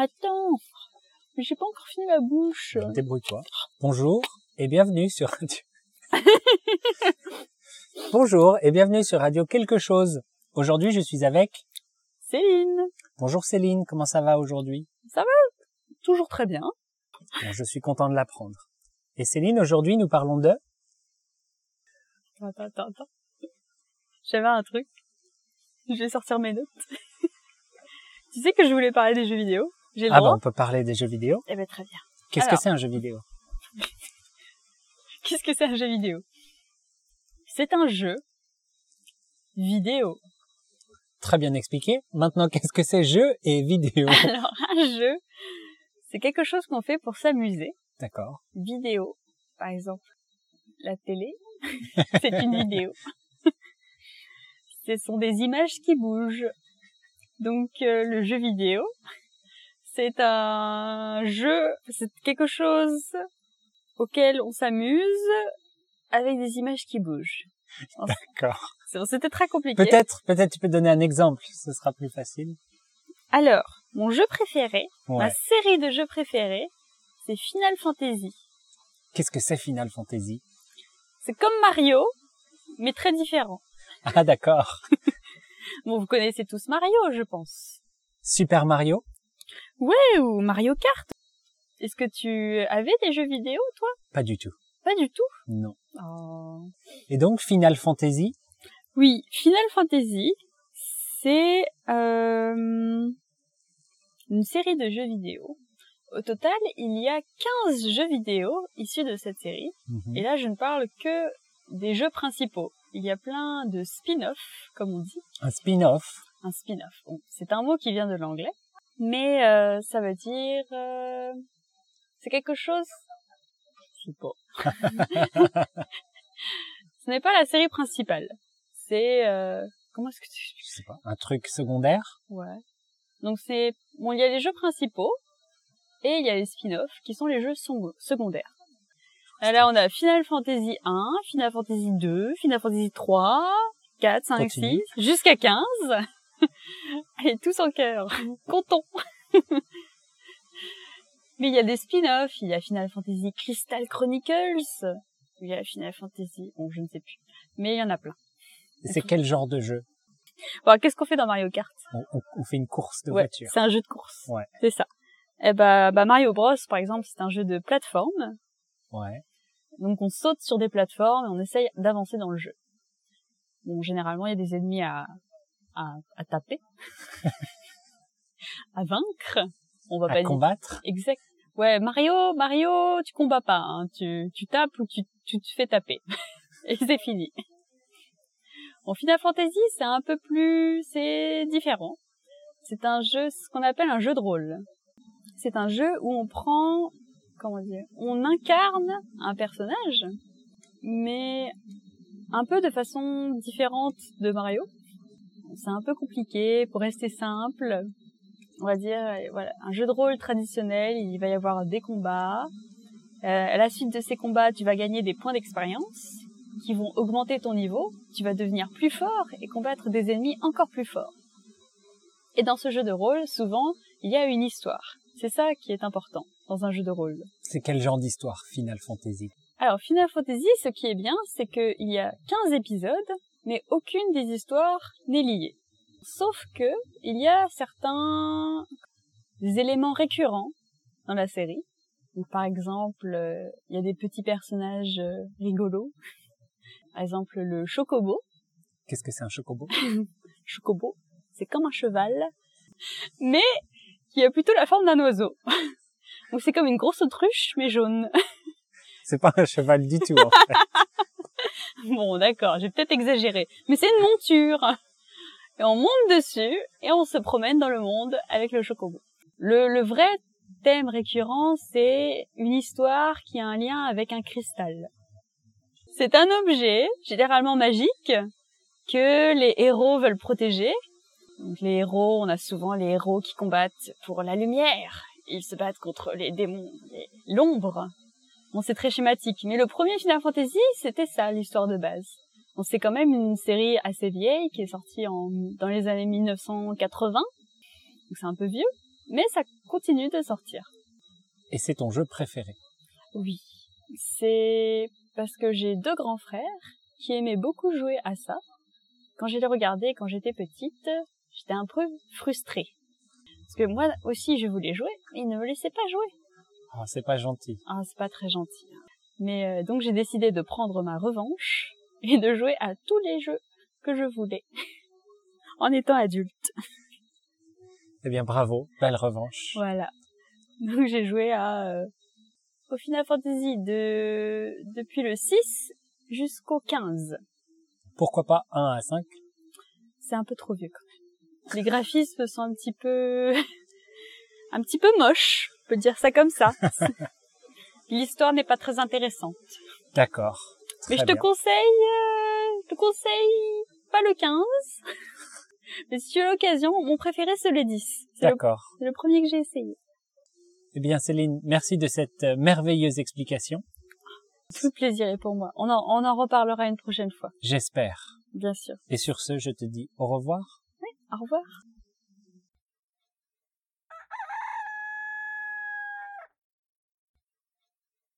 Attends, mais j'ai pas encore fini ma bouche. Débrouille-toi. Bonjour et bienvenue sur Radio. Bonjour et bienvenue sur Radio Quelque chose. Aujourd'hui, je suis avec Céline. Bonjour Céline, comment ça va aujourd'hui? Ça va? Toujours très bien. Bon, je suis content de l'apprendre. Et Céline, aujourd'hui, nous parlons de Attends, attends, attends. J'avais un truc. Je vais sortir mes notes. tu sais que je voulais parler des jeux vidéo? J'ai le Ah droit bah on peut parler des jeux vidéo. Eh ben très bien. Qu'est-ce que c'est un jeu vidéo? Qu'est-ce que c'est un jeu vidéo? C'est un jeu vidéo. Très bien expliqué. Maintenant, qu'est-ce que c'est jeu et vidéo? Alors, un jeu, c'est quelque chose qu'on fait pour s'amuser. D'accord. Vidéo, par exemple, la télé, c'est une vidéo. Ce sont des images qui bougent. Donc, euh, le jeu vidéo, c'est un jeu, c'est quelque chose auquel on s'amuse avec des images qui bougent. D'accord. C'était très compliqué. Peut-être, peut-être tu peux donner un exemple, ce sera plus facile. Alors, mon jeu préféré, ma série de jeux préférés, c'est Final Fantasy. Qu'est-ce que c'est Final Fantasy? C'est comme Mario, mais très différent. Ah d'accord. Bon, vous connaissez tous Mario, je pense. Super Mario? Ouais, ou Mario Kart. Est-ce que tu avais des jeux vidéo, toi? Pas du tout. Pas du tout? Non. Oh. Et donc Final Fantasy? Oui, Final Fantasy, c'est euh, une série de jeux vidéo. Au total, il y a 15 jeux vidéo issus de cette série. Mhm. Et là, je ne parle que des jeux principaux. Il y a plein de spin-off, comme on dit. un spin-off. Un spin-off. Bon, c'est un mot qui vient de l'anglais, mais euh, ça veut dire euh, c'est quelque chose. Je sais pas. Ce n'est pas la série principale. C'est euh, comment est-ce que tu Je sais pas. Un truc secondaire? Ouais. Donc c'est bon, il y a les jeux principaux et il y a les spin-offs qui sont les jeux secondaires. Là, on a Final Fantasy 1, Final Fantasy 2, Final Fantasy 3, 4, 5, Continue. 6, jusqu'à 15. Allez, tous en cœur. Comptons. Mais il y a des spin-offs. Il y a Final Fantasy Crystal Chronicles. Il y a Final Fantasy, bon, je ne sais plus. Mais il y en a plein. C'est quel genre de jeu? Bon, qu'est-ce qu'on fait dans Mario Kart? on, on- on fait une course de Ouais, voiture. c'est un jeu de course. Ouais. C'est ça. Eh bah, bah Mario Bros par exemple, c'est un jeu de plateforme. Ouais. Donc on saute sur des plateformes et on essaye d'avancer dans le jeu. Bon, généralement il y a des ennemis à à, à taper, à vaincre. On va À pas dire combattre exact. Ouais, Mario, Mario, tu combats pas, hein. tu tu tapes ou tu tu te fais taper et c'est fini. Bon, Final Fantasy, c'est un peu plus, c'est différent. C'est un jeu, ce qu'on appelle un jeu de rôle. C'est un jeu où on prend, comment dire, on incarne un personnage, mais un peu de façon différente de Mario. C'est un peu compliqué pour rester simple. On va dire, euh, voilà, un jeu de rôle traditionnel, il va y avoir des combats. Euh, à la suite de ces combats, tu vas gagner des points d'expérience qui vont augmenter ton niveau. Tu vas devenir plus fort et combattre des ennemis encore plus forts. Et dans ce jeu de rôle, souvent, il y a une histoire. C'est ça qui est important dans un jeu de rôle. C'est quel genre d'histoire Final Fantasy? Alors, Final Fantasy, ce qui est bien, c'est qu'il y a 15 épisodes, mais aucune des histoires n'est liée. Sauf que, il y a certains éléments récurrents dans la série. Donc, par exemple, euh, il y a des petits personnages euh, rigolos. Par exemple, le Chocobo. Qu'est-ce que c'est un chocobo? Chocobo, c'est comme un cheval, mais qui a plutôt la forme d'un oiseau. Donc c'est comme une grosse autruche, mais jaune. C'est pas un cheval du tout. En fait. Bon, d'accord, j'ai peut-être exagéré. Mais c'est une monture. Et on monte dessus et on se promène dans le monde avec le chocobo. Le, vrai thème récurrent, c'est une histoire qui a un lien avec un cristal. C'est un objet, généralement magique, que les héros veulent protéger. Donc les héros, on a souvent les héros qui combattent pour la lumière. Ils se battent contre les démons, l'ombre. Bon, c'est très schématique. Mais le premier Final Fantasy, c'était ça, l'histoire de base. Bon, c'est quand même une série assez vieille qui est sortie en, dans les années 1980. Donc c'est un peu vieux. mais ça continue de sortir. Et c'est ton jeu préféré? Oui, c'est parce que j'ai deux grands frères qui aimaient beaucoup jouer à ça. Quand j'ai les regardais quand j'étais petite, j'étais un peu frustrée. Parce que moi aussi je voulais jouer, mais ils ne me laissaient pas jouer. Ah, c'est pas gentil. Ah, c'est pas très gentil. Mais euh, donc j'ai décidé de prendre ma revanche et de jouer à tous les jeux que je voulais en étant adulte. Eh bien, bravo, belle revanche. Voilà. Donc j'ai joué à euh, au Final Fantasy de depuis le 6 jusqu'au 15. Pourquoi pas 1 à 5 C'est un peu trop vieux quand même. Les graphismes sont un petit peu un petit peu moches, peut dire ça comme ça. L'histoire n'est pas très intéressante. D'accord. Mais je te bien. conseille euh, je te conseille pas le 15. Mais si tu as l'occasion, mon préféré c'est le 10. C'est le, D'accord. c'est le premier que j'ai essayé. Eh bien, Céline, merci de cette euh, merveilleuse explication. Tout plaisir est pour moi. On en, on en reparlera une prochaine fois, J'espère. bien sûr. Et sur ce, je te dis au revoir. Au revoir.